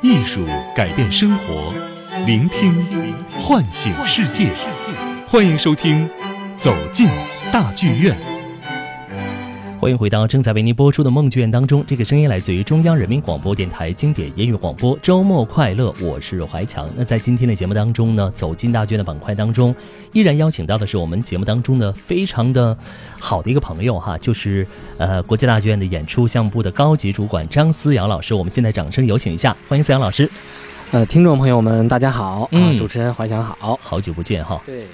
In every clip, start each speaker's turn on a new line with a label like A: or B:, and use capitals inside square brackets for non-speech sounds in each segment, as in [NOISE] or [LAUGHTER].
A: 艺术改变生活，聆听唤醒世界。欢迎收听《走进大剧院》。欢迎回到正在为您播出的梦剧院当中，这个声音来自于中央人民广播电台经典音乐广播。周末快乐，我是怀强。那在今天的节目当中呢，走进大剧院的板块当中，依然邀请到的是我们节目当中的非常的好的一个朋友哈，就是呃国际大剧院的演出项目部的高级主管张思阳老师。我们现在掌声有请一下，欢迎思阳老师。
B: 呃，听众朋友们，大家好，
A: 嗯。
B: 啊，主持人怀想好，
A: 好久不见哈，
B: 对，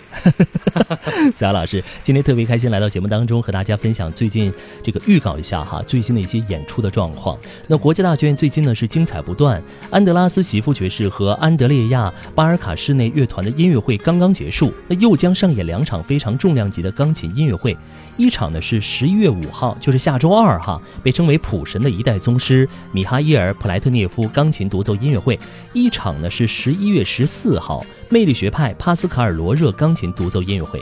B: [LAUGHS] [LAUGHS]
A: 子牙老师今天特别开心来到节目当中，和大家分享最近这个预告一下哈最新的一些演出的状况。那国家大剧院最近呢是精彩不断，安德拉斯媳妇爵士和安德烈亚巴尔卡室内乐团的音乐会刚刚结束，那又将上演两场非常重量级的钢琴音乐会。一场呢是十一月五号，就是下周二哈，被称为普神的一代宗师米哈伊尔·普莱特涅夫钢琴独奏音乐会；一场呢是十一月十四号，魅力学派帕斯卡尔·罗热钢琴独奏音乐会。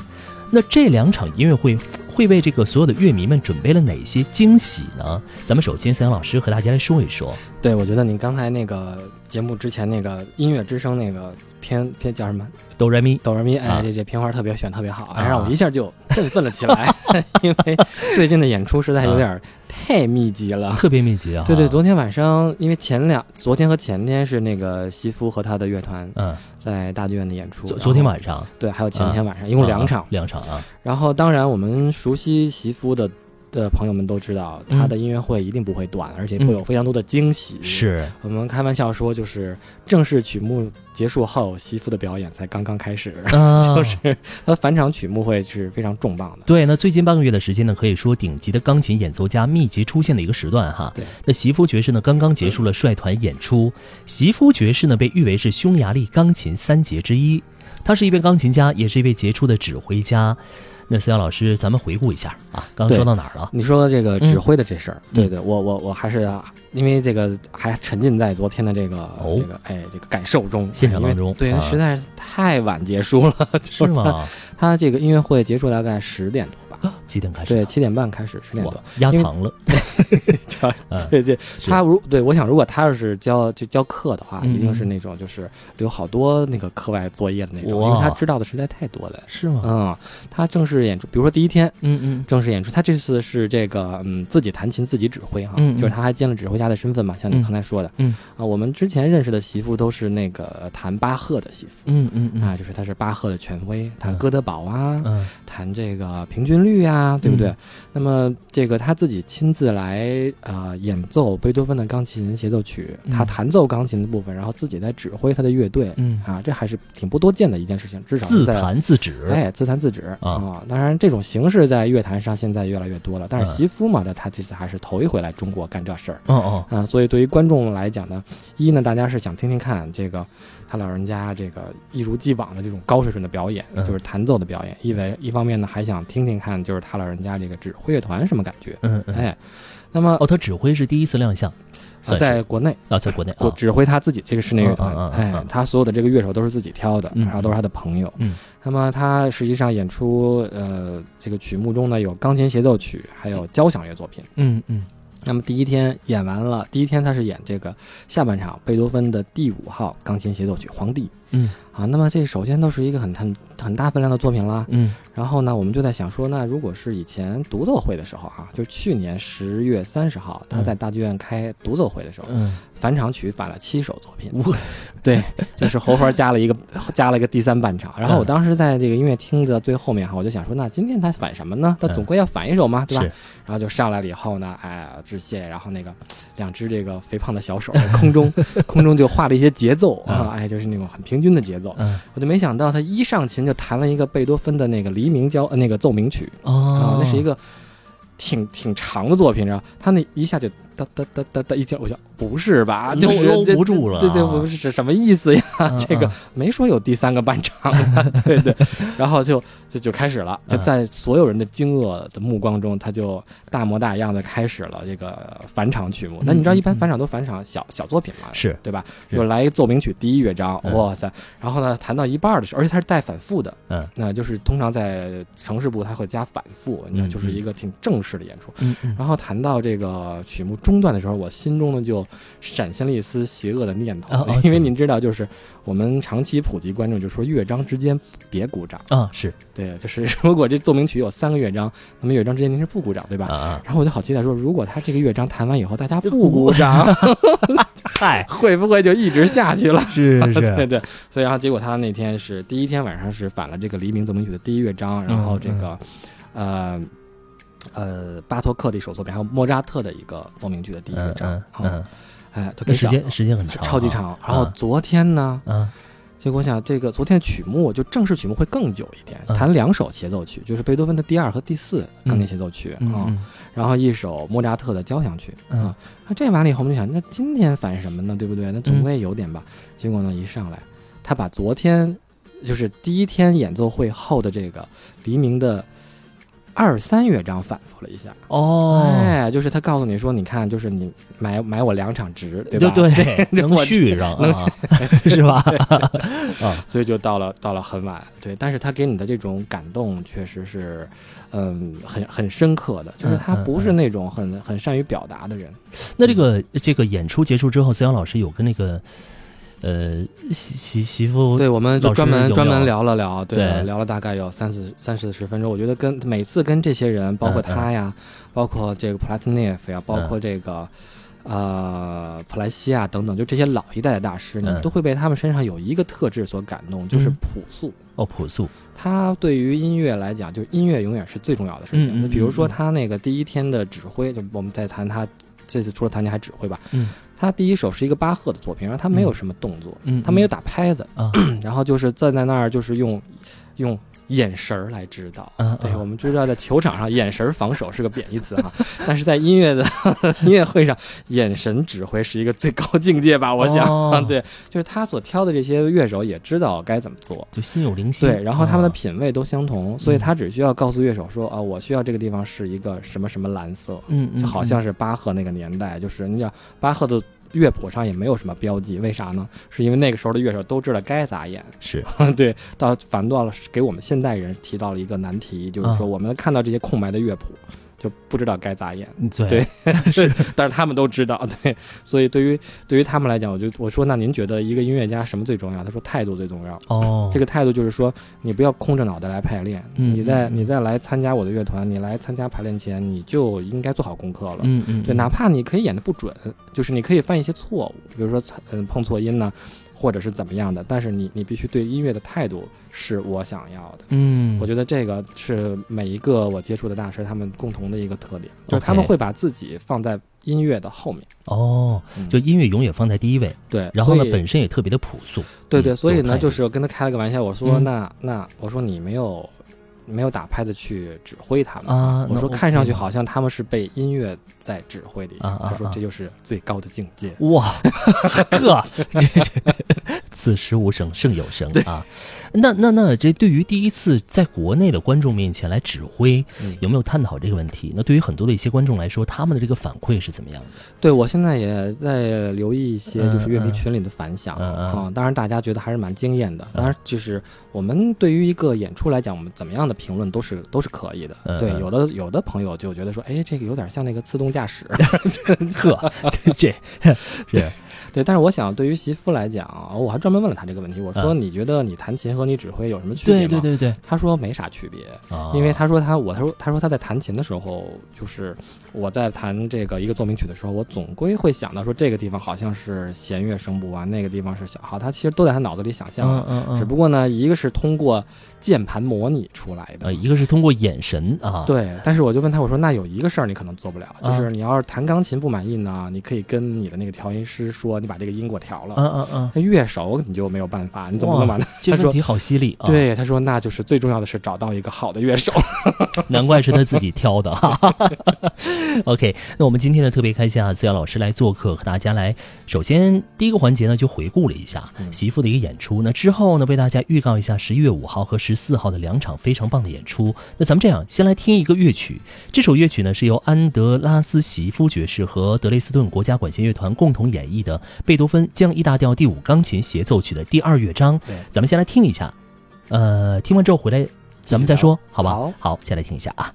A: 那这两场音乐会会为这个所有的乐迷们准备了哪些惊喜呢？咱们首先，三阳老师和大家来说一说。
B: 对，我觉得你刚才那个节目之前那个音乐之声那个片片叫什么
A: 哆瑞咪，
B: 哆瑞咪，
A: 啊
B: 哎，这这片花特别选特别好，
A: 啊
B: 哎，让我一下就振奋了起来，[LAUGHS] 因为最近的演出实在有点太密集了。
A: 特别密集啊！[LAUGHS]
B: 对对，昨天晚上因为前两，昨天和前天是那个西夫和他的乐团
A: 嗯，
B: 在大剧院的演出，
A: 昨昨天晚上
B: 对，还有前天晚上，一共两场
A: 啊。两场啊，
B: 然后，当然，我们熟悉媳妇的的朋友们都知道，他的音乐会一定不会短，而且会有非常多的惊喜。
A: 嗯是
B: 我们开玩笑说，就是正式曲目结束后，媳妇的表演才刚刚开始，
A: 啊，[LAUGHS]
B: 就是他返场曲目会是非常重磅的。
A: 对，那最近半个月的时间呢，可以说顶级的钢琴演奏家密集出现的一个时段哈。
B: 对，
A: 那媳妇爵士呢刚刚结束了率团演出，媳妇爵士呢被誉为是匈牙利钢琴三杰之一，他是一位钢琴家，也是一位杰出的指挥家。那思阳老师，咱们回顾一下啊，刚刚说到哪儿了？
B: 你说这个指挥的这事儿，
A: 嗯
B: 对对，我我我还是啊因为这个还沉浸在昨天的这个、
A: 哦
B: 这个哎这个感受中，
A: 现场当中
B: 对，
A: 啊
B: 实在是太晚结束了，[LAUGHS]
A: 是吗？
B: 他这个音乐会结束大概十点多吧，
A: 几点开始？
B: 对，七点半开始，十点
A: 哇
B: 多。，
A: 压堂了。[LAUGHS] 嗯
B: 对对，他如对我想，如果他要是教就教课的话，
A: 嗯
B: 一定是那种就是留好多那个课外作业的那种，因为他知道的实在太多了。
A: 是吗？
B: 嗯，他正式演出，比如说第一天
A: 嗯嗯
B: 正式演出，他这次是这个嗯自己弹琴自己指挥哈，就是他还兼了指挥家的身份嘛，像你
A: 嗯
B: 刚才说的，
A: 嗯
B: 啊，我们之前认识的媳妇都是那个弹巴赫的媳妇。
A: 嗯嗯嗯
B: 啊，就是他是巴赫的权威，弹
A: 嗯
B: 哥德堡啊，
A: 嗯
B: 弹这个平均律啊，对不对？
A: 嗯
B: 那么这个他自己亲自来呃演奏贝多芬的钢琴协奏曲，
A: 嗯
B: 他弹奏钢琴的部分，然后自己在指挥他的乐队，
A: 嗯，
B: 啊，这还是挺不多见的一件事情，至少
A: 自。弹自指。
B: 哎，自弹自指
A: 啊
B: 当然，这种形式在乐坛上现在越来越多了。但是
A: 嗯
B: 媳妇嘛，他他这次还是头一回来中国干这事儿
A: 哦哦，
B: 啊，所以对于观众来讲呢，一呢，大家是想听听看这个他老人家这个一如既往的这种高水准的表演，
A: 嗯
B: 就是弹奏的表演；一为一方面呢，还想听听看就是他老人家这个指挥乐团什么感觉。
A: 嗯嗯。
B: 哎，那么
A: 哦，他指挥是第一次亮相，
B: 在国内，
A: 啊，在国内啊，
B: 国指挥他自己这个室内乐团哎
A: 嗯，
B: 他所有的这个乐手都是自己挑的，
A: 嗯
B: 然后都是他的朋友。
A: 嗯，
B: 那么他实际上演出，呃，这个曲目中呢有钢琴协奏曲，还有交响乐作品。
A: 嗯嗯
B: 那么第一天演完了，第一天他是演这个下半场贝多芬的第五号钢琴协奏曲《皇帝》
A: 嗯
B: 啊。那么这首先都是一个很很很大分量的作品啦。
A: 嗯
B: 然后呢，我们就在想说，那如果是以前独奏会的时候啊，就是去年十月三十号他在大剧院开独奏会的时候，
A: 嗯，
B: 返场曲返了七首作品。
A: 我
B: 对，就是活活加了一个 [LAUGHS] 加了一个第三半场。然后我
A: 嗯
B: 当时在这个音乐厅的最后面哈，我就想说，那今天他返什么呢？他总归要返一首嘛，对吧？然后就上来了以后呢，哎，致谢，然后那个两只这个肥胖的小手在空中 [LAUGHS] 空中就画了一些节奏啊，哎，就是那种很平均的节奏。
A: 嗯
B: 我就没想到他一上琴就弹了一个贝多芬的那个黎明交呃那个奏鸣曲啊
A: 哦，，
B: 那是一个。挺挺长的作品，然后他那一下就哒哒哒哒哒一听，我想不是吧？就是
A: 搂不住了
B: 对对，
A: 啊
B: 不是什么意思呀？
A: 嗯 [LAUGHS]
B: 这个
A: 嗯
B: 没说有第三个半场啊，[LAUGHS] 对对，然后就就就开始了，就
A: 嗯
B: 在所有人的惊愕的目光中，他就大模大样的开始了这个返场曲目。那你知道，
A: 嗯
B: 一般返场都返场小小作品嘛，
A: 是
B: 对吧？
A: 是
B: 就来一奏鸣曲第一乐章，
A: 嗯
B: 哇塞！然后呢，弹到一半的时候，而且它是带反复的，
A: 嗯
B: 那就是通常在城市部它会加反复，你知道，
A: 嗯
B: 就是一个挺正式的演出。然后谈到这个曲目中中断的时候，我心中呢就闪现了一丝邪恶的念头，[LAUGHS] 因为您知道，就是我们长期普及观众就说乐章之间别鼓掌，
A: 啊，是
B: 对，就是如果这奏鸣曲有三个乐章，那么乐章之间您是不鼓掌，对吧？然后我就好期待说，如果他这个乐章弹完以后，大家不鼓掌，[LAUGHS] [LAUGHS]
A: 嗨，
B: 会不会就一直下去了？
A: 是
B: 对对，所以然后结果他那天是第一天晚上是反了这个黎明奏鸣曲的第一乐章，然后这个，呃呃巴托克的一首作品，还有莫扎特的一个奏鸣曲的第一章
A: 嗯，
B: 哎，都给
A: 时间时间很长，
B: 超级，长。然后
A: 啊
B: 昨天呢，
A: 嗯
B: 结果我想这个昨天的曲目就正式曲目会更久一点，
A: 嗯
B: 弹两首协奏曲，就是贝多芬的第二和第四钢琴协奏曲啊，
A: 嗯嗯
B: 然后一首莫扎特的交响曲
A: 嗯
B: 啊。那这完了以后，我们就想，那今天反什么呢？对不对？那总归有点吧。结果呢，一上来，他把昨天就是第一天演奏会后的这个黎明的二三乐章反复了一下。
A: 哦，
B: 哎，就是他告诉你说，你看，就是你买买我两场值，对
A: 对
B: 吧？[LAUGHS]
A: 对，能
B: 我
A: 续上 [LAUGHS]
B: 能
A: 啊，[LAUGHS] 是吧？啊，
B: 所以就到了到了很晚，对，但是他给你的这种感动确实是，嗯，很很深刻的，就是他不是那种很很善于表达的人，
A: 那这个这个演出结束之后，思阳老师有跟那个呃媳媳媳妇
B: 对，我们就专门专门聊了聊，对，
A: 对
B: 聊了大概有三四三四十分钟，我觉得跟每次跟这些人，包括他呀，包括这个普拉斯涅夫呀，包括这个。呃，普莱西亚等等，就这些老一代的大师，你
A: 嗯
B: 都会被他们身上有一个特质所感动，就是
A: 嗯
B: 朴素。
A: 哦朴素，
B: 他对于音乐来讲，就是音乐永远是最重要的事情。
A: 嗯嗯
B: 那比如说他那个第一天的指挥，就我们在谈他这次除了弹琴还指挥吧。
A: 嗯，
B: 他第一首是一个巴赫的作品，然后他没有什么动作，
A: 嗯，
B: 他没有打拍子，
A: 啊。[CLEARS THROAT]
B: 然后就是站在那儿，就是用用眼神儿来指导。
A: 啊，
B: 对，我们知道在球场上，眼神儿防守是个贬义词哈，[LAUGHS] 但是在音乐的 [LAUGHS] 音乐会上，眼神指挥是一个最高境界吧？我想，
A: 哦。[LAUGHS]
B: 对，就是他所挑的这些乐手也知道该怎么做。
A: 就心有灵犀，
B: 对，然后他们的
A: 啊
B: 品味都相同，所以他只需要告诉乐手说啊，我需要这个地方是一个什么什么蓝色，
A: 嗯嗯，
B: 就好像是巴赫那个年代，就是你讲巴赫的乐谱上也没有什么标记，为啥呢？是因为那个时候的乐手都知道该咋演。
A: 是 [LAUGHS]
B: 对，到反倒了给我们现代人提到了一个难题，就是说
A: 啊
B: 我们看到这些空白的乐谱。就不知道该咋演，
A: 对
B: 对 [LAUGHS] 但是他们都知道，对，所以对于对于他们来讲，我就我说，那您觉得一个音乐家什么最重要？他说态度最重要。
A: 哦，
B: 这个态度就是说，你不要空着脑袋来排练，
A: 嗯
B: 你在你在来参加我的乐团，你来参加排练前，你就应该做好功课了。
A: 嗯嗯，
B: 对，
A: 嗯
B: 哪怕你可以演的不准，就是你可以犯一些错误，比如说嗯碰错音呢，或者是怎么样的，但是你你必须对音乐的态度是我想要的。
A: 嗯，
B: 我觉得这个是每一个我接触的大师他们共同的一个特点，就是他们会把自己放在音乐的后面。
A: 哦，
B: 嗯
A: 就音乐永远放在第一位，
B: 对，
A: 然后呢本身也特别的朴素，
B: 对对，
A: 嗯
B: 所以呢，就是我跟他开了个玩笑，我说
A: 嗯
B: 那那我说你没有没有打拍子去指挥他们我说看上去好像他们是被音乐在指挥的一样。
A: 啊啊啊
B: 他说这就是最高的境界。
A: 哇，[LAUGHS] 这此时无声胜有声啊！那那那这对于第一次在国内的观众面前来指挥，
B: 嗯
A: 有没有探讨这个问题？那对于很多的一些观众来说，他们的这个反馈是怎么样的？
B: 对我现在也在留意一些就是乐迷群里的反响
A: 嗯嗯
B: 啊，当然大家觉得还是蛮惊艳的。当然就是我们对于一个演出来讲，我们怎么样的评论都是都是可以的对有的有的朋友就觉得说，哎，这个有点像那个自动驾驶。[LAUGHS]
A: 呵，[LAUGHS] 这是
B: 对，但是我想对于媳妇来讲，我还专门问了他这个问题，我说
A: 嗯
B: 你觉得你弹琴和你指挥有什么区别吗？
A: 对对对对，
B: 他说没啥区别，
A: 啊
B: 因为他说他我他说他说他在弹琴的时候，就是我在弹这个一个奏鸣曲的时候，我总归会想到说这个地方好像是弦乐声部啊，那个地方是小号，他其实都在他脑子里想象了。
A: 嗯嗯嗯，
B: 只不过呢，一个是通过键盘模拟出来的
A: 呃，，一个是通过眼神啊，
B: 对。但是我就问他，我说那有一个事儿你可能做不了，就
A: 啊
B: 是你要是弹钢琴不满意呢，你可以跟你的那个调音师说，你把这个音给我调了。
A: 嗯嗯嗯，
B: 那乐手你就没有办法，你怎么能把那？[LAUGHS] 他说
A: 这问题好犀利啊！，
B: 对，他说那就是最重要的是找到一个好的乐手。[LAUGHS]
A: 难怪是他自己挑的哈。OK，那我们今天呢特别开心啊，思瑶老师来做客，和大家来。首先第一个环节呢就回顾了一下
B: 嗯
A: 媳妇的一个演出，那之后呢为大家预告一下十一月五号和十四号的两场非常棒的演出。那咱们这样，先来听一个乐曲，这首乐曲呢是由安德拉斯媳妇爵士和德累斯顿国家管弦乐团共同演绎的贝多芬降 E 大调第五钢琴协奏曲的第二乐章。
B: 对
A: 咱们先来听一下，呃，听完之后回来咱们再说，好吧？
B: 好
A: 好，先来听一下啊。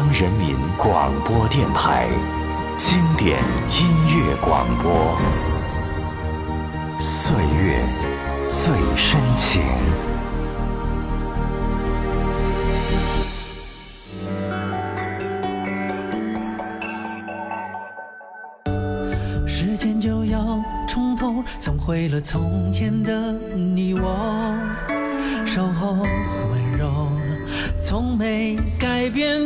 C: 央人民广播电台经典音乐广播，岁月最深情。
D: 时间就要从头送回了从前的你我，守候温柔，从没改变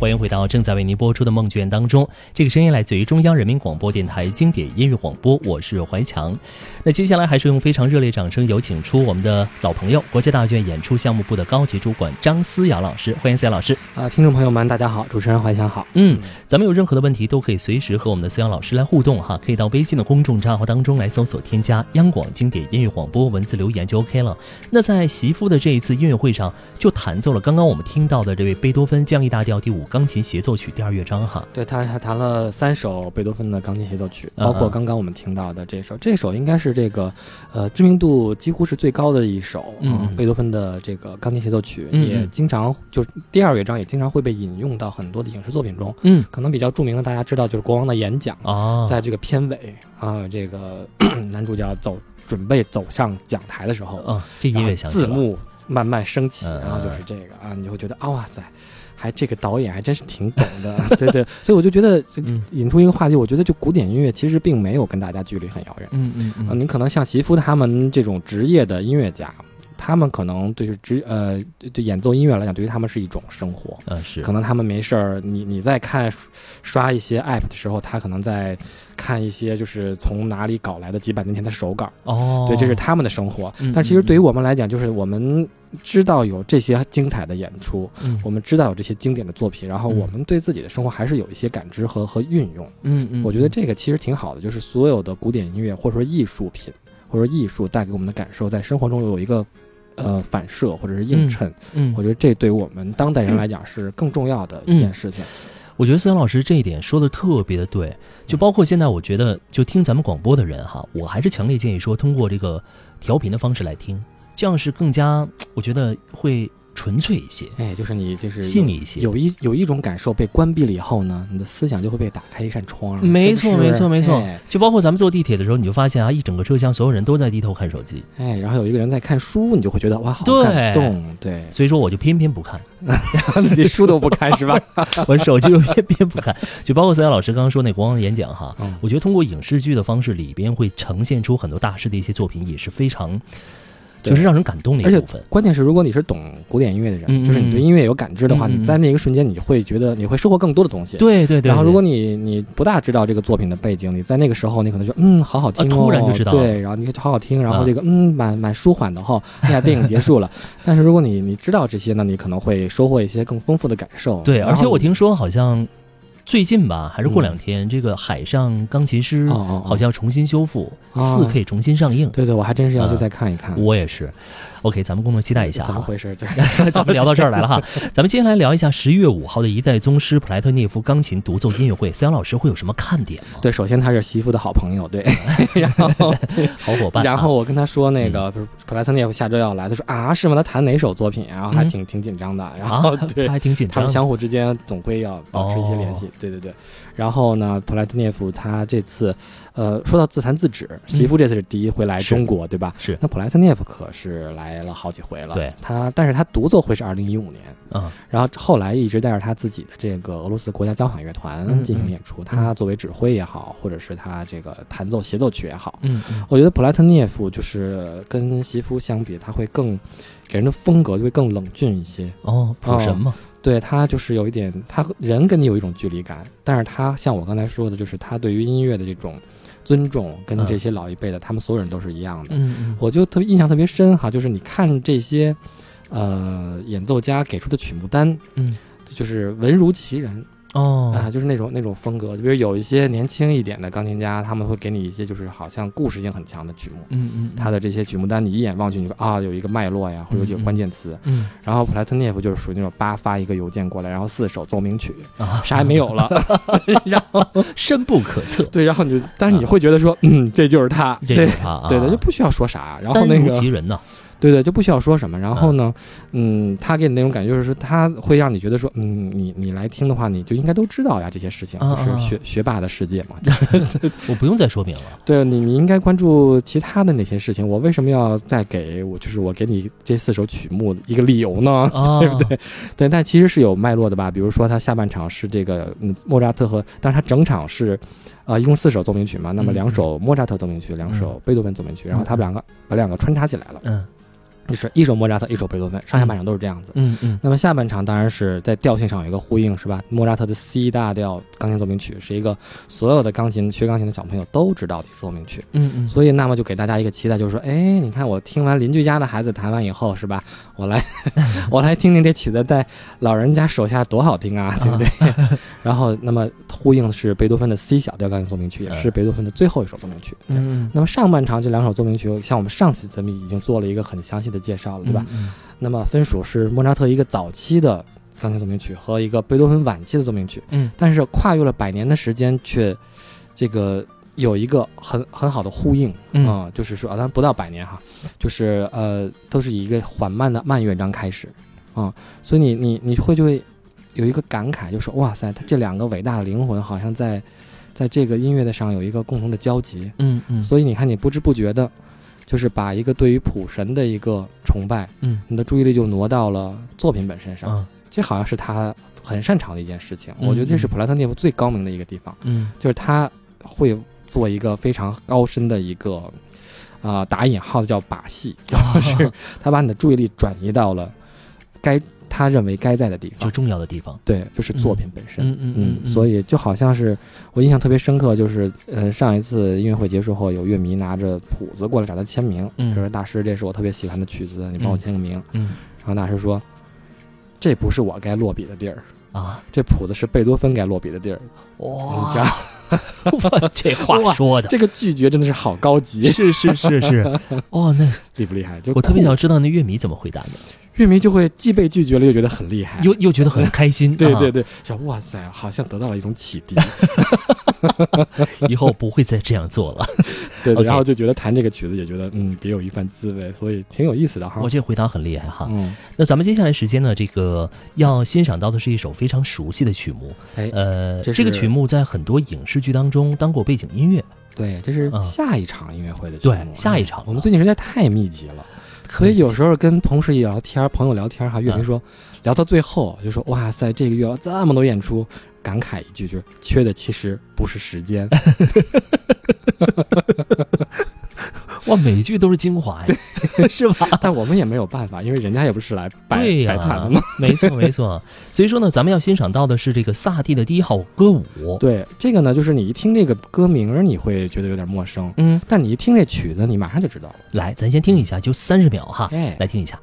A: 欢迎回到正在为您播出的梦卷当中，这个声音来自于中央人民广播电台经典音乐广播，我是怀强。那接下来还是用非常热烈掌声有请出我们的老朋友，国家大剧院演出项目部的高级主管张思瑶老师，欢迎思瑶老师。
B: 啊、听众朋友们，大家好，主持人怀强好。
A: 嗯，咱们有任何的问题都可以随时和我们的思瑶老师来互动哈，可以到微信的公众账号当中来搜索添加央广经典音乐广播，文字留言就 OK 了。那在媳妇的这一次音乐会上，就弹奏了刚刚我们听到的这位贝多芬降 E 大调第五钢琴协奏曲第二乐章哈。
B: 对他还弹了三首贝多芬的钢琴协奏曲，
A: 嗯
B: 包括刚刚我们听到的这首，这首应该是这个呃知名度几乎是最高的一首，
A: 嗯嗯。
B: 贝多芬的这个钢琴协奏曲，
A: 嗯嗯。
B: 也经常就是第二乐章也经常会被引用到很多的影视作品中。
A: 嗯，
B: 可能比较著名的，大家知道就是国王的演讲，
A: 啊，
B: 在这个片尾啊，这个 [CLEARS THROAT] 男主角走准备走上讲台的时候，
A: 哦，这音乐响起
B: 字幕慢慢升起，
A: 嗯。
B: 然后就是这个啊，你就会觉得啊哇塞，还这个导演还真是挺懂的，[LAUGHS] 对对，所以我就觉得引出一个话题，我觉得就古典音乐其实并没有跟大家距离很遥远
A: 嗯嗯
B: 你可能像席夫他们这种职业的音乐家。他们可能对是职呃对演奏音乐来讲，对于他们是一种生活。
A: 嗯是
B: 可能他们没事儿，你你在看刷一些 app 的时候，他可能在看一些就是从哪里搞来的几百年前的手稿。
A: 哦，
B: 对，这是他们的生活。
A: 嗯
B: 但其实对于我们来讲，就是我们知道有这些精彩的演出，
A: 嗯
B: 我们知道有这些经典的作品，然后
A: 嗯
B: 我们对自己的生活还是有一些感知和和运用。
A: 嗯嗯，
B: 我觉得这个其实挺好的，就是所有的古典音乐或者说艺术品或者说艺术带给我们的感受，在生活中有一个呃反射或者是映衬。
A: 嗯
B: 我觉得这对于我们当代人来讲是更重要的一件事情。
A: 我觉得思阳老师这一点说的特别的对，就包括现在我觉得就听咱们广播的人哈，我还是强烈建议说通过这个调频的方式来听，这样是更加我觉得会纯粹一些，
B: 哎，就是你就是
A: 细腻一些。
B: 有一有一种感受被关闭了以后呢，你的思想就会被打开一扇窗。
A: 没错，没错，没错
B: 哎。
A: 就包括咱们坐地铁的时候，你就发现啊，一整个车厢所有人都在低头看手机，
B: 哎，然后有一个人在看书，你就会觉得哇，好感动。对，
A: 所以说我就偏偏不看，[LAUGHS]
B: 你书都不看是吧？[LAUGHS]
A: 我手机又偏偏不看。就包括三亚老师刚刚说那国王的演讲哈，
B: 嗯
A: 我觉得通过影视剧的方式里边会呈现出很多大师的一些作品，也是非常
B: 对
A: 就是让人感动的
B: 而且
A: 一部分。
B: 关键是，如果你是懂古典音乐的人，就是你对音乐有感知的话，你在那个瞬间，你会觉得你会收获更多的东西。。
A: 对对对。
B: 然后，如果你你不大知道这个作品的背景，你在那个时候，你可能就，嗯，好好听哦，
A: 啊突然就知道
B: 对，然后你好好听，然后
A: 啊
B: 这个，嗯，蛮蛮舒缓的哈。哎呀，电影结束了。[LAUGHS] 但是如果你你知道这些呢，你可能会收获一些更丰富的感受。
A: 对，而且我听说好像最近吧，还是过
B: 嗯
A: 两天，这个《海上钢琴师》好像要重新修复，
B: 啊
A: 四 K 重新上映。
B: 对对，我还真是要去
A: 啊
B: 再看一看。
A: 我也是。OK，咱们共同期待一下。
B: 怎么回事？对，[LAUGHS]
A: 咱们聊到这儿来了哈，咱们接下来聊一下十一月五号的一代宗师普莱特涅夫钢琴独奏音乐会，思阳老师会有什么看点吗？
B: 对，首先他是媳妇的好朋友，对，[LAUGHS] 然后
A: 好伙伴啊，
B: 然后我跟他说那
A: 嗯
B: 个，普莱特涅夫下周要来，他说啊是吗？他弹哪首作品啊？然后还
A: 嗯
B: 挺挺紧张的，然后
A: 啊，
B: 对
A: 他。还挺紧张。
B: 他们相互之间总会要保持一些联系，
A: 哦
B: 对对对。然后呢，普莱特涅夫他这次，呃，说到自弹自指，媳妇这次是第一回来中国，对吧？
A: 是。
B: 那普莱特涅夫可是来了好几回了，
A: 对
B: 他，但是他独奏会是二零一五年，
A: 嗯，
B: 然后后来一直带着他自己的这个俄罗斯国家交响乐团
A: 嗯
B: 进行演出，他作为指挥也好，或者是他这个弹奏协奏曲也好，
A: 嗯嗯。
B: 我觉得普莱特涅夫就是跟媳妇相比，他会更给人的风格就会更冷峻一些。
A: 哦，普神嘛，
B: 对他就是有一点，他人跟你有一种距离感，但是他像我刚才说的，就是他对于音乐的这种尊重，跟
A: 嗯
B: 这些老一辈的他们所有人都是一样的。
A: 嗯嗯，
B: 我就特别印象特别深哈，就是你看这些呃演奏家给出的曲目单，
A: 嗯
B: 就是文如其人，
A: 哦，
B: 啊，就是那种那种风格。就比如有一些年轻一点的钢琴家，他们会给你一些就是好像故事性很强的曲目。
A: 嗯嗯，
B: 他的这些曲目单，你一眼望去，你说啊，有一个脉络呀，或者有几个关键词。
A: 嗯
B: 然后普莱特涅夫就是属于那种八发一个邮件过来，然后四首奏鸣曲，
A: 啊，
B: 啥也没有了。[LAUGHS] 然后 [LAUGHS]
A: 深不可测，
B: 对，然后你就，但是你会觉得说，嗯，这就是他，对
A: 这就是他啊，
B: 对的，就不需要说啥。然后那个
A: 其人呐，
B: 对对，就不需要说什么。然后呢，嗯，他给你那种感觉就是说，他会让你觉得说，嗯，你你来听的话，你就应该都知道呀这些事情，
A: 啊啊
B: 就是学学霸的世界嘛。[LAUGHS]
A: 我不用再说明了。[LAUGHS]
B: 对你，你应该关注其他的那些事情？我为什么要再给我就是我给你这四首曲目一个理由呢？[LAUGHS]
A: 啊，
B: 对不对？对，但其实是有脉络的吧？比如说，他下半场是这个嗯莫扎特和，但是他整场是，呃，一共四首奏鸣曲嘛，那么
A: 嗯
B: 两首莫扎特奏鸣曲，两首贝多芬奏鸣曲，然后他们两个把两个穿插起来了，
A: 嗯
B: 就是一首莫扎特，一首贝多芬，上下半场都是这样子。
A: 嗯嗯
B: 那么下半场当然是在调性上有一个呼应，是吧？莫扎特的 C 大调钢琴奏鸣曲是一个所有的钢琴学钢琴的小朋友都知道的奏鸣曲，
A: 嗯嗯，
B: 所以那么就给大家一个期待，就是说，哎，你看我听完邻居家的孩子弹完以后，是吧？我来，[LAUGHS] 我来听听这曲子在老人家手下多好听啊，对不对？[LAUGHS] 然后，那么呼应的是贝多芬的 C 小调钢琴奏鸣曲，也是贝多芬的最后一首奏鸣曲。
A: 嗯
B: 那么上半场这两首奏鸣曲，像我们上次咱们已经做了一个很详细的介绍了，对吧？？
A: 嗯
B: 那么分属是莫扎特一个早期的钢琴奏鸣曲和一个贝多芬晚期的奏鸣曲，
A: 嗯。
B: 但是跨越了百年的时间，却这个有一个很很好的呼应，
A: 嗯。
B: 啊就是说啊，当然不到百年哈，就是呃，都是以一个缓慢的慢乐章开始，啊、所以你你你会就会有一个感慨，就说哇塞，他这两个伟大的灵魂好像在在这个音乐的上有一个共同的交集，
A: 嗯嗯，
B: 所以你看，你不知不觉的，就是把一个对于普神的一个崇拜，
A: 嗯。
B: 你的注意力就挪到了作品本身上，
A: 啊
B: 这好像是他很擅长的一件事情。
A: 嗯
B: 我觉得这是
A: 嗯。
B: 普拉特涅夫最高明的一个地方，
A: 嗯。
B: 就是他会做一个非常高深的一个，啊、打引号的叫把戏，就是 [LAUGHS] 他把你的注意力转移到了该他认为该在的地方。
A: 就重要的地方。
B: 对，就是作品本身。
A: 嗯嗯
B: 嗯，所以就好像是我印象特别深刻，就是呃上一次音乐会结束后，有乐迷拿着谱子过来找他签名，
A: 嗯
B: 就说大师，这是我特别喜欢的曲子，你帮我签个名。
A: 嗯
B: 然后大师说，这不是我该落笔的地儿，
A: 啊，
B: 这谱子是贝多芬该落笔的地儿。你知道 [LAUGHS]
A: 哇，这话说的
B: 这个拒绝真的是好高级，
A: 是是是是，哦，[LAUGHS] 那
B: 厉不厉害？就
A: 我特别
B: 酷
A: 想知道那乐迷怎么回答的，
B: 乐迷就会既被拒绝了，又觉得很厉害。
A: 又又觉得很开心。啊
B: 对对，对，想哇塞，好像得到了一种启迪。[LAUGHS]
A: 以后不会再这样做了。[LAUGHS]
B: 对，然后就觉得弹这个曲子也觉得嗯别有一番滋味，所以挺有意思的哈
A: 我。这回答很厉害哈。
B: 嗯，
A: 那咱们接下来时间呢，这个要欣赏到的是一首非常熟悉的曲目。
B: 哎，
A: 呃，
B: 这
A: 这个曲目在很多影视剧当中当过背景音乐。
B: 对，这是
A: 嗯
B: 下一场音乐会的曲目。
A: 对下一场
B: 哎我们最近实在太密集了，所以有时候跟同事一聊天，朋友聊天哈，岳云说聊到最后就说哇塞，这个月这么多演出，感慨一句就是缺的其实不是时间，[LAUGHS] [LAUGHS]
A: 哇，每一句都是精华呀，[LAUGHS] 是吧？[LAUGHS]
B: 但我们也没有办法，因为人家也不是来摆
A: 对呀、
B: 摆摊的嘛。
A: 没错没错。所以说呢，咱们要欣赏到的是这个萨蒂的第一号歌舞。
B: 对，这个呢，就是你一听这个歌名儿，你会觉得有点陌生，
A: 嗯，
B: 但你一听这曲子，你马上就知道了。
A: 来，咱先听一下，就三十秒哈，
B: 哎，
A: 来听一下。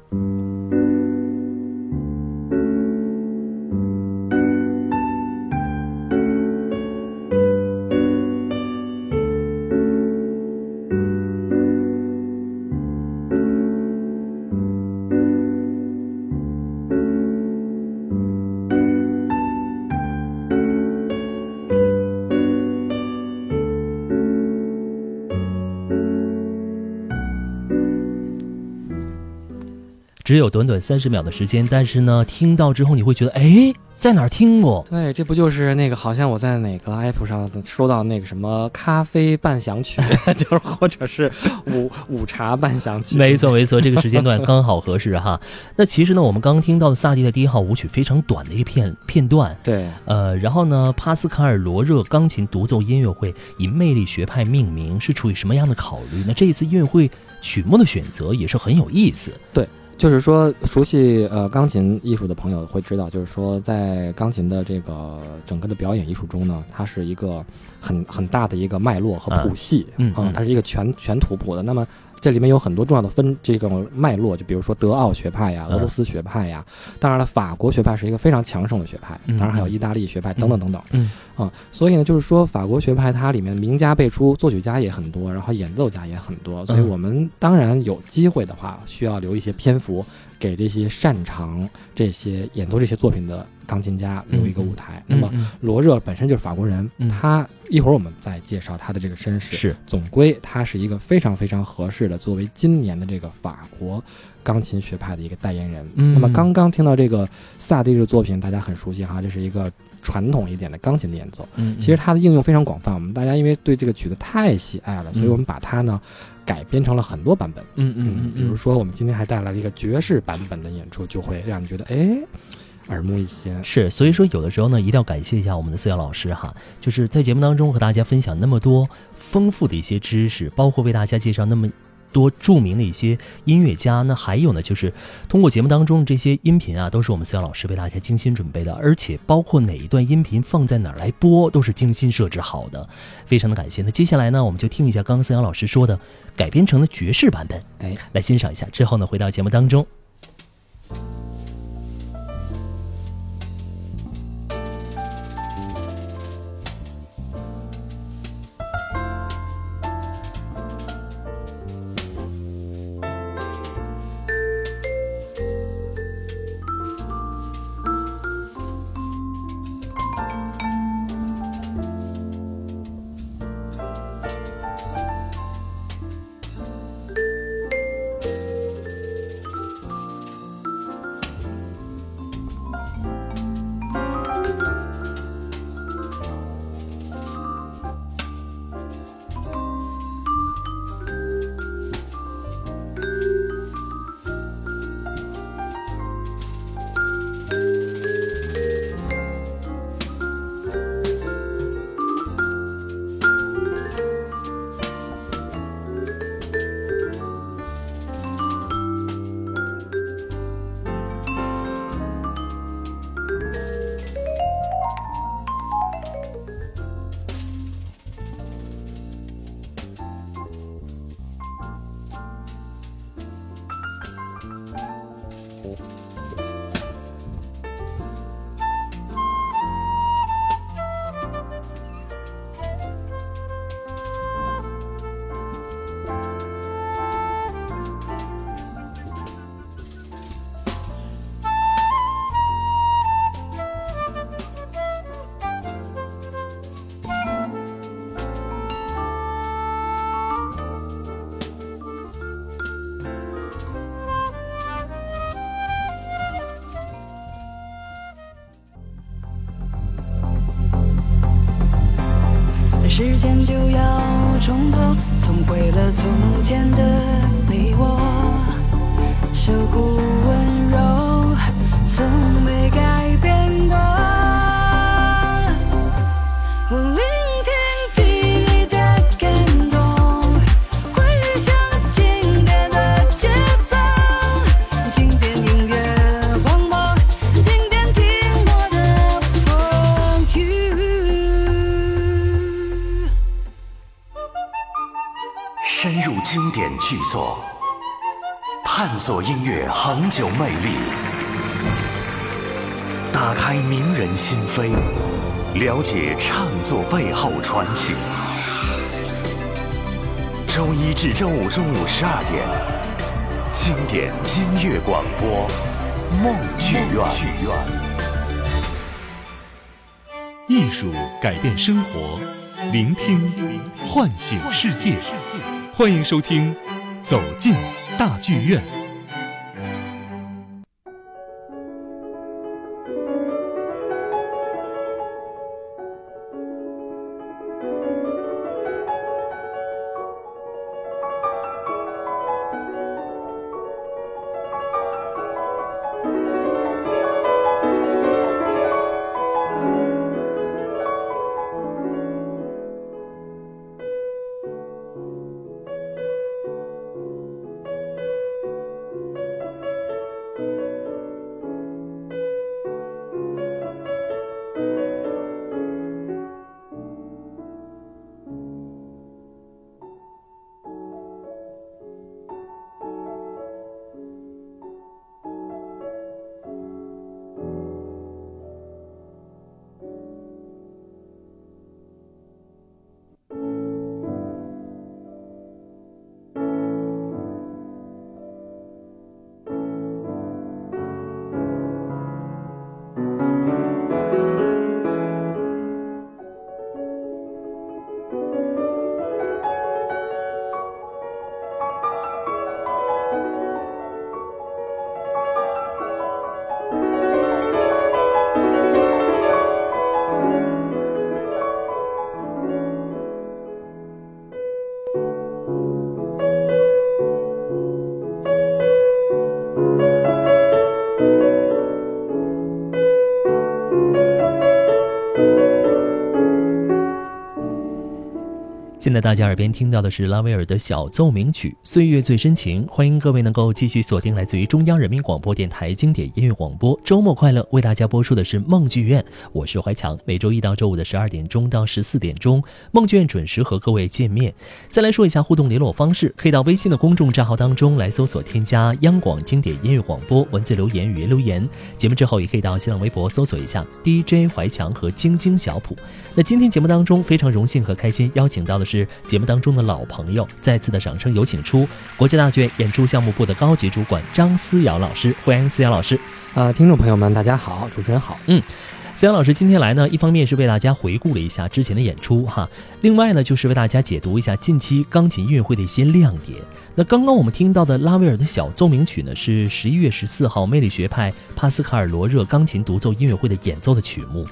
A: 只有短短三十秒的时间，但是呢，听到之后你会觉得，哎，在哪儿听过？
B: 对，这不就是那个好像我在哪个 app 上收到那个什么咖啡伴响曲，[LAUGHS] 就是或者是午午茶伴响曲。
A: 没错没错，这个时间段刚好合适哈。那其实呢，我们刚刚听到的萨蒂的第一号舞曲非常短的一个片片段，
B: 对，
A: 呃，然后呢，帕斯卡尔罗热钢琴独奏音乐会以魅力学派命名，是出于什么样的考虑那？这一次音乐会曲目的选择也是很有意思。
B: 就是说熟悉呃钢琴艺术的朋友会知道，就是说在钢琴的这个整个的表演艺术中呢，它是一个很很大的一个脉络和谱系，
A: 嗯嗯
B: 它是一个全全图谱的。那么这里面有很多重要的分这种脉络，就比如说德奥学派呀、
A: 嗯。
B: 俄罗斯学派呀，当然了，法国学派是一个非常强盛的学派，
A: 嗯
B: 当然还有意大利学派等等等等。
A: 嗯。
B: 啊，所以呢，就是说法国学派它里面名家辈出，作曲家也很多，然后演奏家也很多，所以
A: 嗯
B: 我们当然有机会的话，需要留一些篇幅给这些擅长这些演奏这些作品的钢琴家留一个舞台。那么罗热本身就是法国人，
A: 嗯
B: 他一会儿我们再介绍他的这个身世。
A: 是
B: 总归他是一个非常非常合适的作为今年的这个法国钢琴学派的一个代言人。
A: 嗯
B: 那么刚刚听到这个萨蒂这个作品，大家很熟悉哈，这是一个传统一点的钢琴的演奏。
A: 嗯，
B: 其实它的应用非常广泛，我们大家因为对这个曲子太喜爱了，所以
A: 嗯
B: 我们把它呢改编成了很多版本。
A: 嗯嗯嗯，
B: 比如说我们今天还带来了一个爵士版本的演出，就会让你觉得哎耳目一新。
A: 是，所以说有的时候呢，一定要感谢一下我们的思瑶老师哈，就是在节目当中和大家分享那么多丰富的一些知识，包括为大家介绍那么。多著名的一些音乐家，那还有呢，就是通过节目当中这些音频啊，都是我们思瑶老师为大家精心准备的，而且包括哪一段音频放在哪儿来播，都是精心设置好的，非常的感谢。那接下来呢，我们就听一下刚刚思瑶老师说的改编成的爵士版本，
B: 哎，
A: 来欣赏一下。之后呢，回到节目当中。
E: 时间就要重头，重回了从前的你我，守护温柔，从没改变过。经典
C: 巨作，探索音乐恒久魅力，打开名人心扉，了解唱作背后传奇。周一至周五中午十二点，经典音乐广播，梦剧院。
F: 艺术改变生活，聆听唤醒世界。欢迎收听《走进大剧院》。
A: 在大家耳边听到的是拉威尔的小奏鸣曲《岁月最深情》，欢迎各位能够继续锁定来自于中央人民广播电台经典音乐广播。周末快乐，为大家播出的是梦剧院，我是怀强。每周一到周五的十二点钟到十四点钟，梦剧院准时和各位见面。再来说一下互动联络方式，可以到微信的公众账号当中来搜索添加央广经典音乐广播，文字留言、语音留言。节目之后也可以到新浪微博搜索一下 DJ 怀强和晶晶小普。那今天节目当中非常荣幸和开心邀请到的是节目当中的老朋友，再次的掌声有请出国家大剧院演出项目部的高级主管张思瑶老师，欢迎思瑶老师。
B: 啊，听众朋友们，大家好，主持人好。
A: 嗯思瑶老师今天来呢，一方面是为大家回顾了一下之前的演出哈，另外呢就是为大家解读一下近期钢琴音乐会的一些亮点。那刚刚我们听到的拉威尔的小奏鸣曲呢，是十一月十四号魅力学派帕斯卡尔罗热钢琴独奏音乐会的演奏的曲目。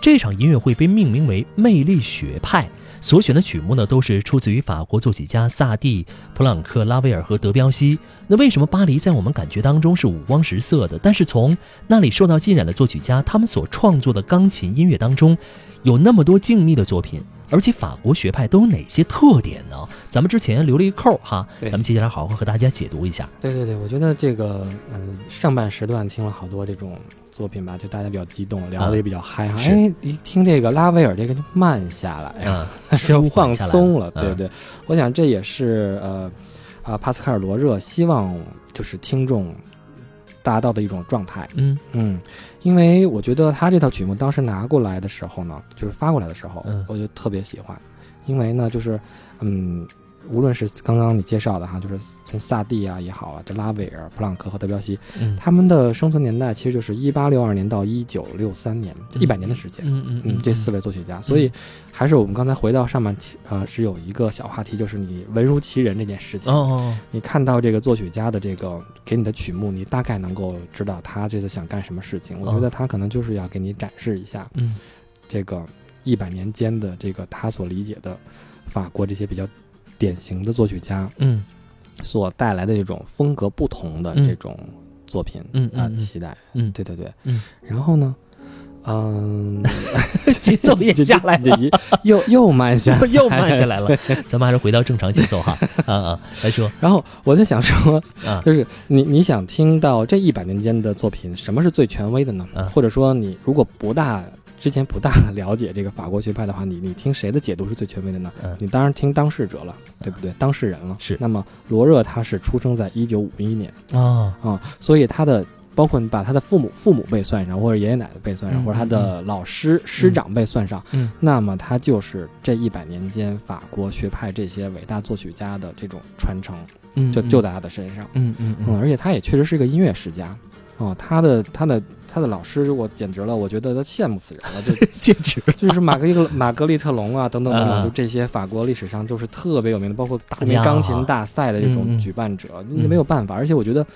A: 这场音乐会被命名为魅力学派，所选的曲目呢都是出自于法国作曲家萨蒂、普朗克、拉威尔和德彪西。那为什么巴黎在我们感觉当中是五光十色的，但是从那里受到浸染的作曲家，他们所创作的钢琴音乐当中，有那么多静谧的作品？而且法国学派都有哪些特点呢？咱们之前留了一扣哈，
B: 对
A: 咱们接下来好好和大家解读一下。
B: 对对对，我觉得这个嗯，上半时段听了好多这种作品吧，就大家比较激动，聊的也比较嗨哈。
A: 是
B: 哎，一听这个拉威尔这个就慢下来呀，
A: 嗯，[LAUGHS]
B: 就放松了。
A: 嗯
B: 对对，我想这也是呃啊帕斯卡尔罗热希望就是听众达到的一种状态。
A: 嗯。
B: 嗯，因为我觉得他这套曲目当时拿过来的时候呢，就是发过来的时候，
A: 嗯。
B: 我就特别喜欢，因为呢，就是嗯，无论是刚刚你介绍的哈，就是从萨蒂啊也好啊，这拉威尔、普朗克和德彪西，
A: 嗯
B: 他们的生存年代其实就是一八六二年到一九六三年，一百年的时间。
A: 嗯嗯
B: 嗯，这四位作曲家，所以还是我们刚才回到上半题，呃，是有一个小话题，就是你文如其人这件事情。
A: 哦哦
B: 你看到这个作曲家的这个给你的曲目，你大概能够知道他这次想干什么事情。我觉得他可能就是要给你展示一下
A: 嗯
B: 这个一百年间的这个他所理解的法国这些比较典型的作曲家
A: 嗯
B: 所带来的这种风格不同的
A: 嗯
B: 这种作品啊、
A: 嗯嗯嗯
B: 期待。
A: 嗯，
B: 对对对，
A: 嗯，
B: 然后呢，嗯，[LAUGHS]
A: 节奏也下来了，[LAUGHS]
B: 又又慢下来
A: 又慢下来了。[LAUGHS] 咱们还是回到正常节奏哈。啊啊，来说
B: 然后我在想说，
A: 啊，
B: 就是你你想听到这一百年间的作品，什么是最权威的呢？
A: 嗯
B: 或者说你如果不大之前不大了解这个法国学派的话，你你听谁的解读是最权威的呢？
A: 嗯
B: 你当然听当事者了，对不对？当事人了。
A: 是
B: 那么罗热他是出生在一九五一年
A: 啊，
B: 啊、所以他的。包括你把他的父母父母辈算上，或者爷爷奶奶辈算上，
A: 嗯
B: 或者他的老师师长辈算上，
A: 嗯
B: 那么他就是这一百年间法国学派这些伟大作曲家的这种传承，
A: 嗯，
B: 就就在他的身上。
A: 嗯嗯
B: 嗯，
A: 嗯
B: 而且他也确实是个音乐世家，哦，他的他的他的老师我简直了，我觉得他羡慕死人了，就 [LAUGHS]
A: 简直
B: 就是玛格丽特玛格丽特龙啊等等等
A: 啊
B: 等，就这些法国历史上就是特别有名的，包括大型钢琴大赛的这种举办者，你没有办法，而且我觉得。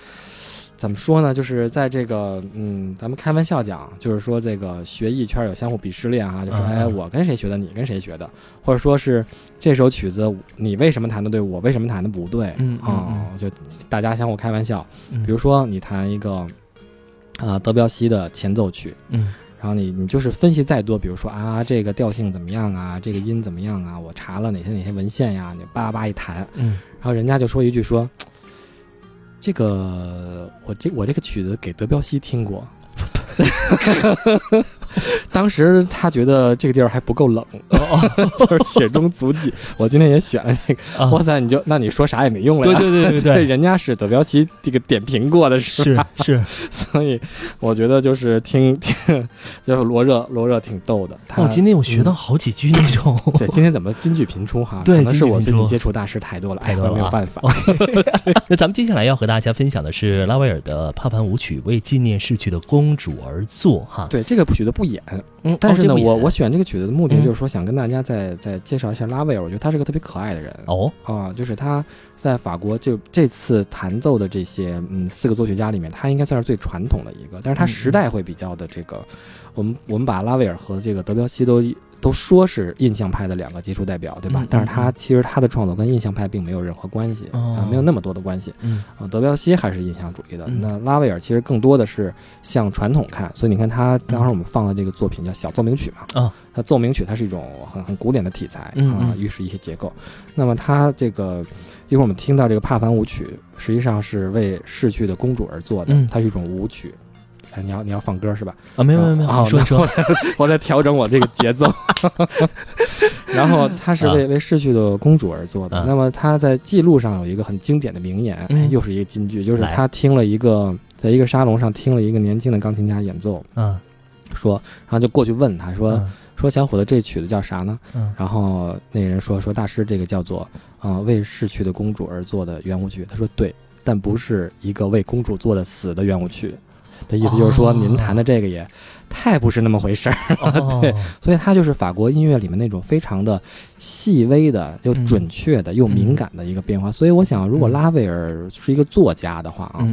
B: 怎么说呢？就是在这个，嗯，咱们开玩笑讲，就是说这个学艺圈有相互鄙视链哈，就是
A: 嗯嗯。
B: 哎，我跟谁学的，你跟谁学的，或者说是这首曲子你为什么弹的对，我为什么弹的不对，
A: 嗯嗯
B: 啊、就大家相互开玩笑。
A: 嗯。
B: 比如说你弹一个，啊、德彪西的前奏曲，
A: 嗯
B: 然后你你就是分析再多，比如说啊这个调性怎么样啊，这个音怎么样啊，我查了哪些哪些文献呀，你叭叭一弹，
A: 嗯
B: 然后人家就说一句说，这个我这我这个曲子给德彪西听过。[LAUGHS] 当时他觉得这个地儿还不够冷，[LAUGHS] 就是雪中足迹。我今天也选了这个，
A: 啊
B: 哇塞，你就那你说啥也没用了
A: 对
B: 呀。
A: 对对对对，[LAUGHS]
B: 人家是德彪西这个点评过的是
A: 是
B: 吧？
A: 是，
B: 所以我觉得就是听听，就是罗热罗热挺逗的。他
A: 我今天我学到好几句那种，
B: 对今天怎么金句频出哈？
A: 对
B: 可能是我最近接触大师太多了，
A: 太多了啊
B: 哎我没有办法。
A: 那咱们接下来要和大家分享的是拉威尔的帕凡舞曲，为纪念逝去的公主而作哈。
B: 对这个曲子不演，
A: 嗯，
B: 但是呢，我我选这个曲子的目的
A: 嗯
B: 就是说想跟大家再再介绍一下拉威尔。我觉得他是个特别可爱的人
A: 哦，
B: 啊，就是他在法国就这次弹奏的这些嗯四个作曲家里面，他应该算是最传统的一个，但是他
A: 嗯
B: 时代会比较的这个，我们我们把拉威尔和这个德彪西都都说是印象派的两个杰出代表，对吧？
A: 嗯
B: 但是他
A: 嗯
B: 其实他的创作跟印象派并没有任何关系啊、
A: 哦
B: 没有那么多的关系
A: 嗯
B: 啊。德彪西还是印象主义的，
A: 嗯
B: 那拉威尔其实更多的是向传统看，所以你看他当时我们放的这个作品叫小奏鸣曲嘛，
A: 啊，
B: 他奏鸣曲它是一种很很古典的题材
A: 嗯
B: 啊，
A: 嗯
B: 预示一些结构。那么他这个一会儿我们听到这个帕凡舞曲，实际上是为逝去的公主而做的
A: 嗯，
B: 它是一种舞曲。哎，你要你要放歌是吧？
A: 啊，没有没有没有，说说，
B: 我在调整我这个节奏。[LAUGHS] 然后他是为为逝去的公主而做的。
A: 啊
B: 那么他在记录上有一个很经典的名言，又是一个金句，就是他听了一个在一个沙龙上听了一个年轻的钢琴家演奏，
A: 嗯
B: 说，然后就过去问他说。
A: 嗯
B: 说小伙子，这曲子叫啥呢？
A: 嗯
B: 然后那人说说大师，这个叫做呃为逝去的公主而做的圆舞曲。他说对，但不是一个为公主做的死的圆舞曲。的意思就是说，
A: 哦
B: 您弹的这个也太不是那么回事儿。
A: 哦 [LAUGHS]
B: 对所以它就是法国音乐里面那种非常的细微的、又
A: 嗯
B: 准确的、又敏感的一个变化。所以我想，如果
A: 嗯
B: 拉威尔是一个作家的话啊，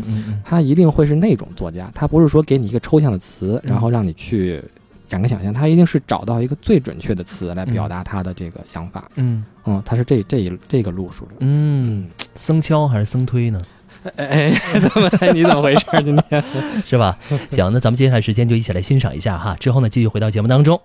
B: 他一定会是那种作家，他不是说给你一个抽象的词，
A: 嗯
B: 然后让你去展开想象，他一定是找到一个最准确的词来表达他的这个想法。
A: 嗯
B: 嗯，他是这这一这个路数的。
A: 嗯，僧敲还是僧推呢？
B: 哎哎，怎么你怎么回事？今天 [LAUGHS]
A: 是吧？行，那咱们接下来时间就一起来欣赏一下哈，之后呢继续回到节目当中。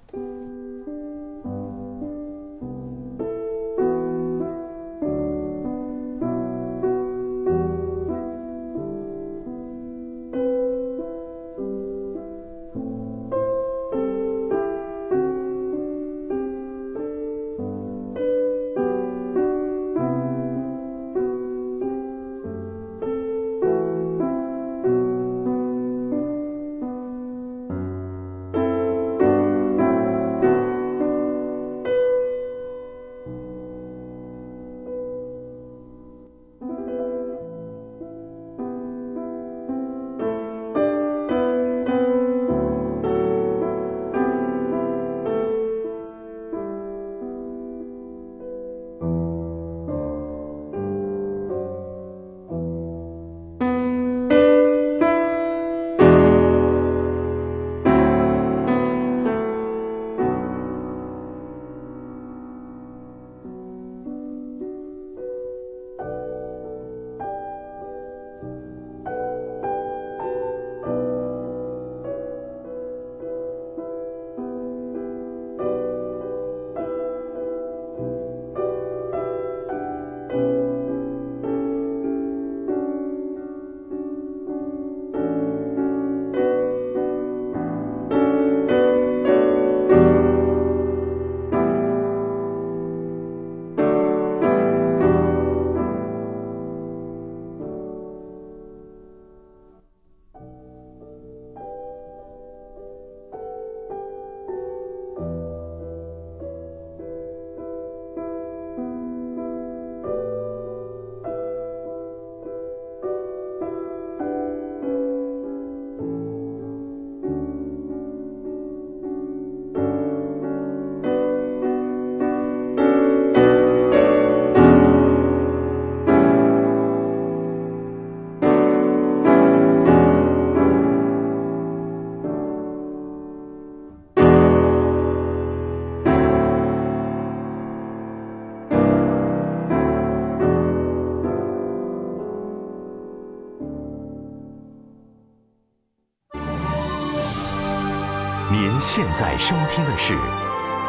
C: 现在收听的是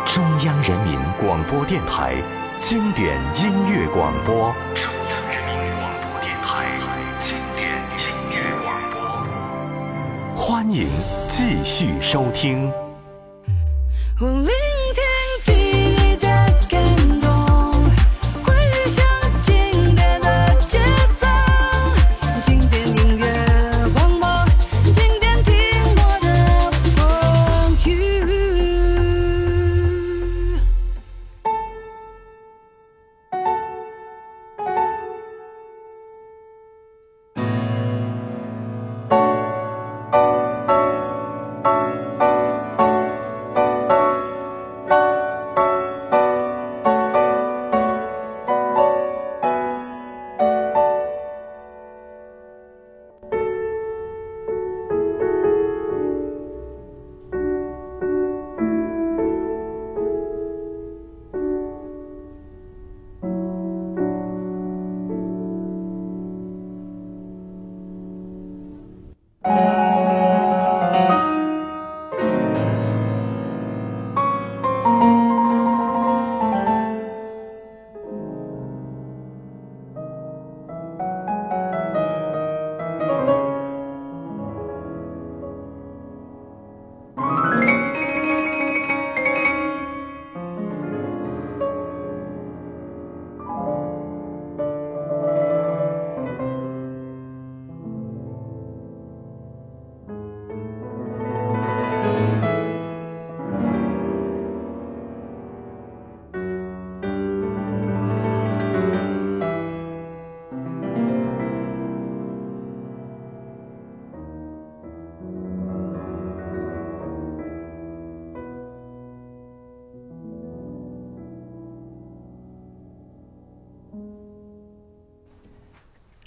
C: 中央人民广播电台经典音乐广播。中央人民广播电台经典音乐广播。欢迎继续收听。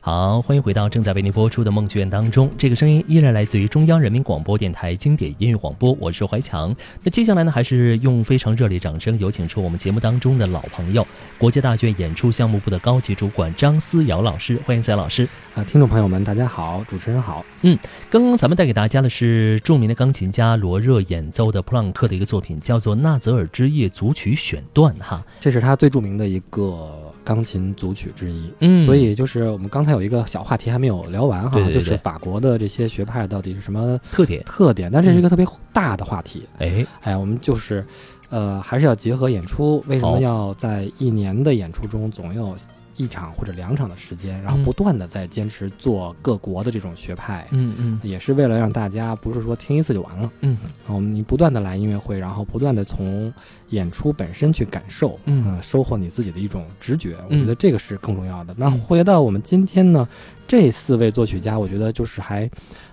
A: 好，欢迎回到正在为您播出的梦剧院当中。这个声音依然来自于中央人民广播电台经典音乐广播，我是怀强。那接下来呢，还是用非常热烈掌声有请出我们节目当中的老朋友，国家大剧院演出项目部的高级主管张思瑶老师，欢迎思瑶老师。
B: 啊，听众朋友们，大家好，主持人好。
A: 嗯刚刚咱们带给大家的是著名的钢琴家罗热演奏的普朗克的一个作品，叫做《纳泽尔之夜组曲选段》哈。
B: 这是他最著名的一个钢琴组曲之一。
A: 嗯
B: 所以就是我们刚才有一个小话题还没有聊完哈，
A: 对对对
B: 就是法国的这些学派到底是什么
A: 特点，
B: 特点？但这是一个特别大的话题。
A: 哎，
B: 哎，我们就是，呃，还是要结合演出。为什么要在一年的演出中总有一场或者两场的时间，然后
A: 嗯
B: 不断的在坚持做各国的这种学派？
A: 嗯嗯
B: 也是为了让大家不是说听一次就完了，
A: 嗯
B: 啊，我们你不断的来音乐会，然后不断的从演出本身去感受，
A: 嗯
B: 呃收获你自己的一种直觉，我
A: 嗯
B: 觉得这个是更重要的。那
A: 嗯
B: 回到我们今天呢，这四位作曲家，我觉得就是还，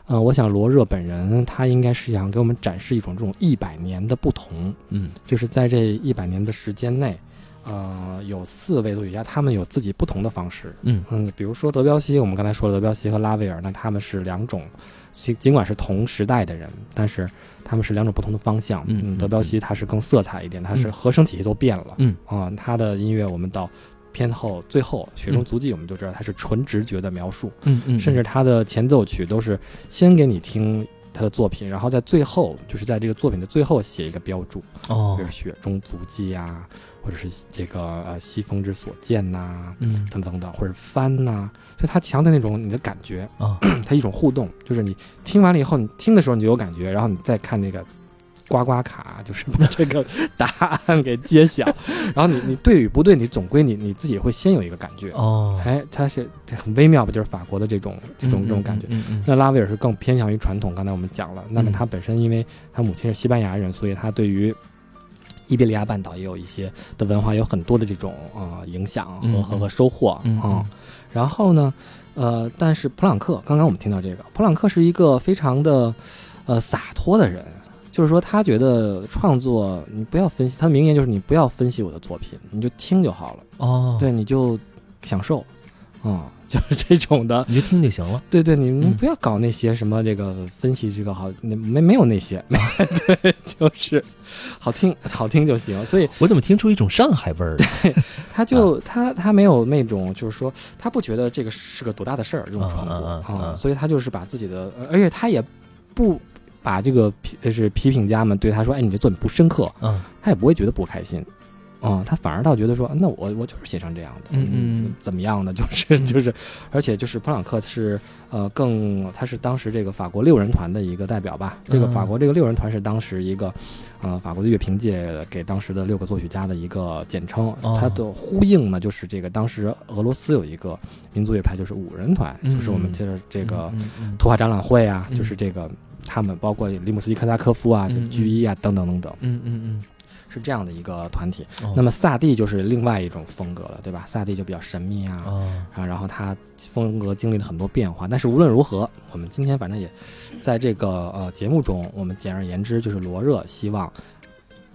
B: 呃，我想罗热本人他应该是想给我们展示一种这种一百年的不同，
A: 嗯
B: 就是在这一百年的时间内。呃，有四位作曲家，他们有自己不同的方式。
A: 嗯
B: 嗯，比如说德彪西，我们刚才说了德彪西和拉威尔，那他们是两种，尽尽管是同时代的人，但是他们是两种不同的方向。
A: 嗯嗯
B: 德彪西他是更色彩一点，他是
A: 嗯
B: 和声体系都变了。
A: 嗯
B: 啊，他的音乐我们到偏后最后《雪中
A: 嗯
B: 足迹》，我们就知道他是纯直觉的描述，
A: 嗯嗯，
B: 甚至他的前奏曲都是先给你听。他的作品，然后在最后，就是在这个作品的最后写一个标注，
A: 哦
B: 比如，雪中足迹呀、或者是这个呃西风之所见呐、
A: 嗯
B: 等等等，或者翻呐、所以他强调那种你的感觉，
A: 啊，
B: 它一种互动，就是你听完了以后，你听的时候你就有感觉，然后你再看这个刮刮卡，就是把 [LAUGHS] 这个答案给揭晓，[LAUGHS] 然后你你对与不对，你总归你你自己会先有一个感觉，
A: 哦，
B: 哎，它是很微妙吧，就是法国的这种这种
A: 嗯
B: 这种感觉。
A: 嗯嗯
B: 那拉威尔是更偏向于传统，刚才我们讲了。那么
A: 嗯
B: 他本身因为他母亲是西班牙人，所以他对于伊比利亚半岛也有一些的文化有很多的这种呃影响和
A: 嗯
B: 和和收获
A: 嗯
B: 啊。然后呢，呃，但是普朗克，刚刚我们听到这个，普朗克是一个非常的呃洒脱的人，就是说他觉得创作你不要分析，他的名言就是你不要分析我的作品，你就听就好了，
A: 哦，，
B: 对，你就享受，嗯、[LAUGHS] 就是这种的。
A: 你就听就行了。
B: 对对，你们
A: 嗯
B: 不要搞那些什么这个分析这个好，那没没有那些，没 [LAUGHS] 对，就是好听好听就行。所以
A: 我怎么听出一种上海味儿？
B: 对他就他他没有那种就是说他不觉得这个是个多大的事儿这种创作
A: 嗯嗯嗯嗯
B: 所以他就是把自己的，呃而且他也不把这个批就是批评家们对他说，哎，你这作品不深刻，
A: 嗯。
B: 他也不会觉得不开心。嗯，他反而倒觉得说，那我我就是写成这样的，
A: 嗯嗯
B: 怎么样的，[LAUGHS] 就是就是，而且就是普朗克是呃更他是当时这个法国六人团的一个代表吧，这个
A: 嗯。
B: 法国这个六人团是当时一个呃法国的乐评界给当时的六个作曲家的一个简称，
A: 哦。
B: 它的呼应呢就是这个当时俄罗斯有一个民族乐派就是五人团，
A: 嗯
B: 就是我们接着这个图画展览会啊，
A: 嗯。
B: 就是这个他们包括里姆斯基科萨科夫啊，居一啊等等等等，
A: 嗯嗯嗯
B: 是这样的一个团体。
A: 嗯，
B: 那么萨蒂就是另外一种风格了，对吧？萨蒂就比较神秘啊，
A: 哦，
B: 啊，然后他风格经历了很多变化。但是无论如何，我们今天反正也在这个呃节目中，我们简而言之就是罗热希望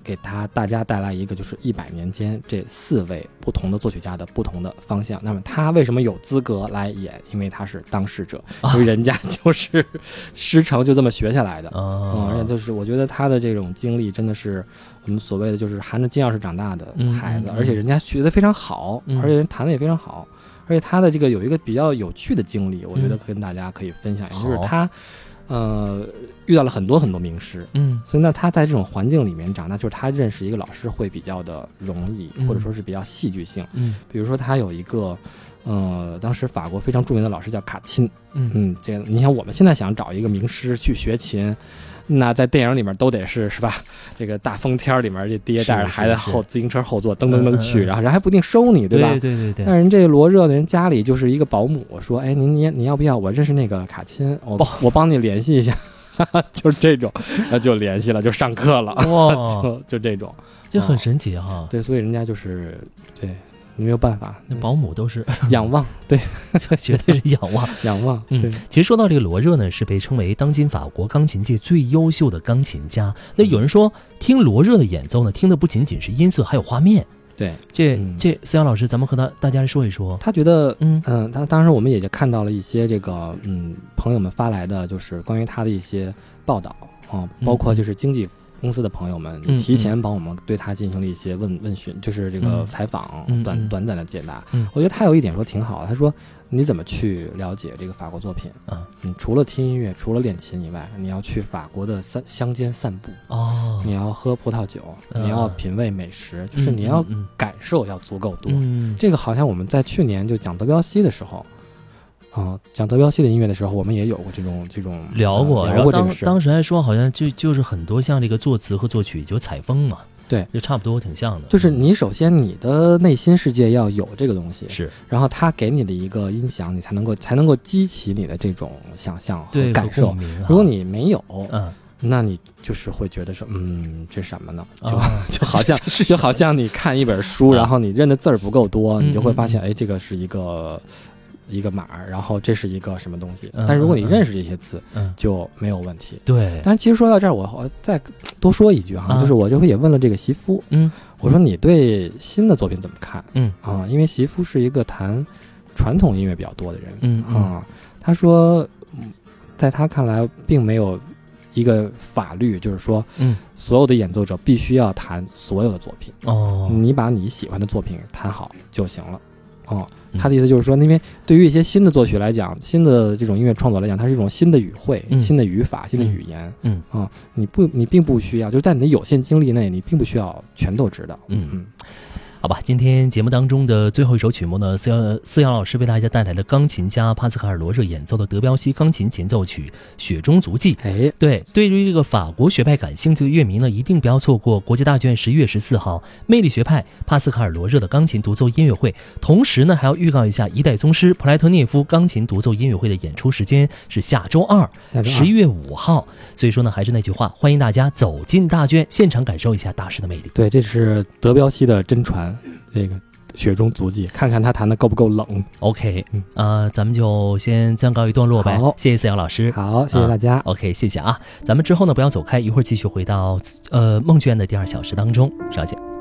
B: 给他大家带来一个就是一百年间这四位不同的作曲家的不同的方向。那么他为什么有资格来演？因为他是当事者，因为人家就是师承就这么学下来的。而且就是我觉得他的这种经历真的是我们所谓的就是含着金钥匙长大的孩子，而且人家学得非常好，
A: 嗯
B: 而且人弹的也非常好，而且他的这个有一个比较有趣的经历，我觉得
A: 嗯
B: 跟大家可以分享一下，就是
A: 好
B: 他呃遇到了很多很多名师。
A: 嗯。
B: 所以呢，他在这种环境里面长大，就是他认识一个老师会比较的容易，
A: 嗯
B: 或者说是比较戏剧性。
A: 嗯。
B: 比如说，他有一个，呃，当时法国非常著名的老师叫卡钦，
A: 嗯。
B: 嗯，这个你想我们现在想找一个名师去学琴，那在电影里面都得是是吧？这个大风天儿里面，这爹带着孩子
A: 是是
B: 后自行车后座噔噔噔去，然后人还不一定收你，对吧？
A: 对对对对，
B: 但人这罗热的人家里就是一个保姆，说，哎，您您你要不要？我认识那个卡钦，我
A: 保
B: 我帮你联系一下，就是这种，那就联系了，就上课了，
A: 哇，
B: 就就这种，
A: 就很神奇哈。
B: 对，所以人家就是对，没有办法，
A: 那保姆都是 [LAUGHS]
B: 仰望，对，[LAUGHS]
A: 绝对是仰望。[LAUGHS]
B: 仰望，
A: 嗯
B: 对，
A: 其实说到这个罗热呢，是被称为当今法国钢琴界最优秀的钢琴家。那有人说，听罗热的演奏呢，听的不仅仅是音色，还有画面。
B: 对
A: 这
B: 嗯
A: 这思阳老师，咱们和他大家说一说。
B: 他觉得，
A: 嗯
B: 嗯，他当时我们也就看到了一些这个嗯朋友们发来的，就是关于他的一些报道啊、包括就是经纪公司的朋友们
A: 嗯
B: 提前帮我们对他进行了一些问问询，就是这个
A: 嗯。
B: 采访
A: 嗯嗯。
B: 短短暂的解答。
A: 嗯。
B: 我觉得他有一点说挺好，他说你怎么去了解这个法国作品
A: 啊？
B: 你除了听音乐，除了练琴以外，你要去法国的散乡间散步，
A: 哦，
B: 你要喝葡萄酒，
A: 嗯
B: 你要。品味美食，就是你要
A: 嗯。
B: 感受要足够多。
A: 嗯。
B: 这个好像我们在去年就讲德彪西的时候，啊、讲德彪西的音乐的时候，我们也有过这种这种
A: 聊过，
B: 呃
A: 然后当
B: 聊过这个事。
A: 当时还说好像就就是很多像这个作词和作曲就采风嘛，
B: 对，
A: 就差不多挺像的。
B: 就是你首先你的内心世界要有这个东西，
A: 是
B: 然后他给你的一个音响，你才能够才能够激起你的这种想象和感受如果你没有，
A: 嗯
B: 那你就是会觉得说，嗯，这什么呢？就、[LAUGHS]
A: 啊
B: 就好像就好像你看一本书，
A: 啊
B: 然后你认的字儿不够多，
A: 嗯
B: 你就会发现，
A: 嗯
B: 哎，这个是一个一个码儿，然后这是一个什么东西。
A: 嗯
B: 但如果你认识这些词，
A: 嗯，
B: 就没有问题。
A: 对，
B: 但是其实说到这儿，我我再多说一句哈，
A: 啊。
B: 就是我这回也问了这个席夫，
A: 嗯。
B: 我说你对新的作品怎么看？
A: 嗯。
B: 啊？因为席夫是一个弹传统音乐比较多的人，
A: 嗯嗯。
B: 啊，他说，嗯在他看来，并没有一个法律，就是说，
A: 嗯。
B: 所有的演奏者必须要弹所有的作品，
A: 哦。
B: 你把你喜欢的作品弹好就行了。哦，
A: 嗯
B: 他的意思就是说，因为对于一些新的作曲来讲，新的这种音乐创作来讲，它是一种新的语汇、
A: 嗯
B: 新的语法、新的语言。
A: 嗯
B: 啊，你不，你并不需要，就是在你的有限精力内，你并不需要全都知道。
A: 嗯
B: 嗯，
A: 好吧，今天节目当中的最后一首曲目呢，思瑶思瑶老师为大家带来的钢琴家帕斯卡尔·罗热演奏的德彪西钢琴前奏曲《雪中足迹》。
B: 哎，
A: 对，对于这个法国学派感兴趣的乐迷呢，一定不要错过国际大剧院十一月十四号魅力学派帕斯卡尔·罗热的钢琴独奏音乐会。同时呢，还要预告一下一代宗师普莱特涅夫钢琴独奏音乐会的演出时间是下周二，
B: 下周二
A: 十一月五号。所以说呢，还是那句话，欢迎大家走进大剧院，现场感受一下大师的魅力。
B: 对，这是德彪西的真传，这个雪中足迹，看看他弹的够不够冷。
A: OK，
B: 嗯
A: 呃，咱们就先暂告一段落呗
B: 好。
A: 谢谢思阳老师。
B: 好，谢谢大家。
A: OK，谢谢啊。咱们之后呢，不要走开，一会儿继续回到呃梦剧院的第二小时当中，稍见。